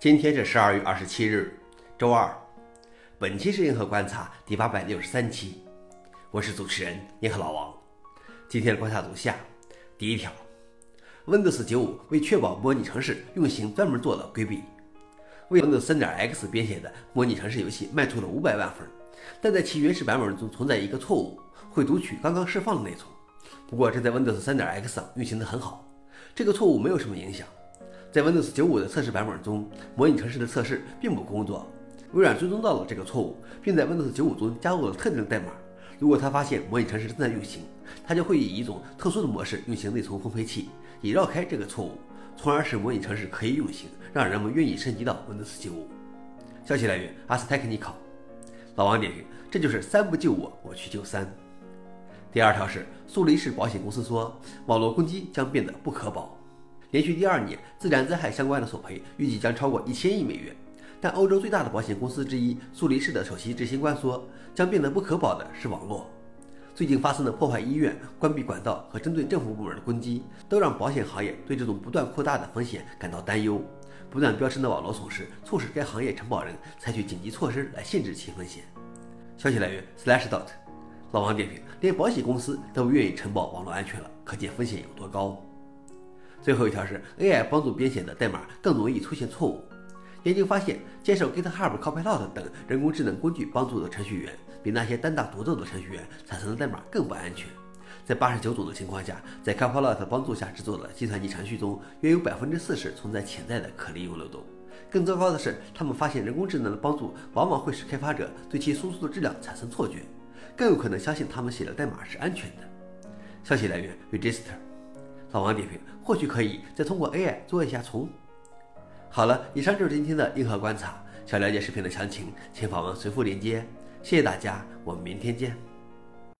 今天是十二月二十七日，周二。本期是银河观察第八百六十三期，我是主持人银河老王。今天的观察如下：第一条，Windows 九五为确保模拟城市运行专门做了规避，为 Windows 三点 X 编写的模拟城市游戏卖出了五百万份，但在其原始版本中存在一个错误，会读取刚刚释放的内存。不过这在 Windows 三点 X 上运行的很好，这个错误没有什么影响。在 Windows 95的测试版本中，模拟城市的测试并不工作。微软追踪到了这个错误，并在 Windows 95中加入了特定的代码。如果它发现模拟城市正在运行，它就会以一种特殊的模式运行内存分配器，以绕开这个错误，从而使模拟城市可以运行，让人们愿意升级到 Windows 95。消息来源：ASTechnical。老王点评：这就是三不救我，我去救三。第二条是苏黎世保险公司说，网络攻击将变得不可保。连续第二年，自然灾害相关的索赔预计将超过一千亿美元。但欧洲最大的保险公司之一苏黎世的首席执行官说，将变得不可保的是网络。最近发生的破坏医院、关闭管道和针对政府部门的攻击，都让保险行业对这种不断扩大的风险感到担忧。不断飙升的网络损失促使该行业承保人采取紧急措施来限制其风险。消息来源：Slashdot。老王点评：连保险公司都愿意承保网络安全了，可见风险有多高。最后一条是 AI 帮助编写的代码更容易出现错误。研究发现，接受 GitHub Copilot 等人工智能工具帮助的程序员，比那些单打独斗的程序员产生的代码更不安全。在八十九种的情况下，在 Copilot 帮助下制作的计算机程序中，约有百分之四十存在潜在的可利用漏洞。更糟糕的是，他们发现人工智能的帮助往往会使开发者对其输出的质量产生错觉，更有可能相信他们写的代码是安全的。消息来源：Register。老王点评：或许可以再通过 AI 做一下重。好了，以上就是今天的硬核观察。想了解视频的详情，请访问随附链接。谢谢大家，我们明天见。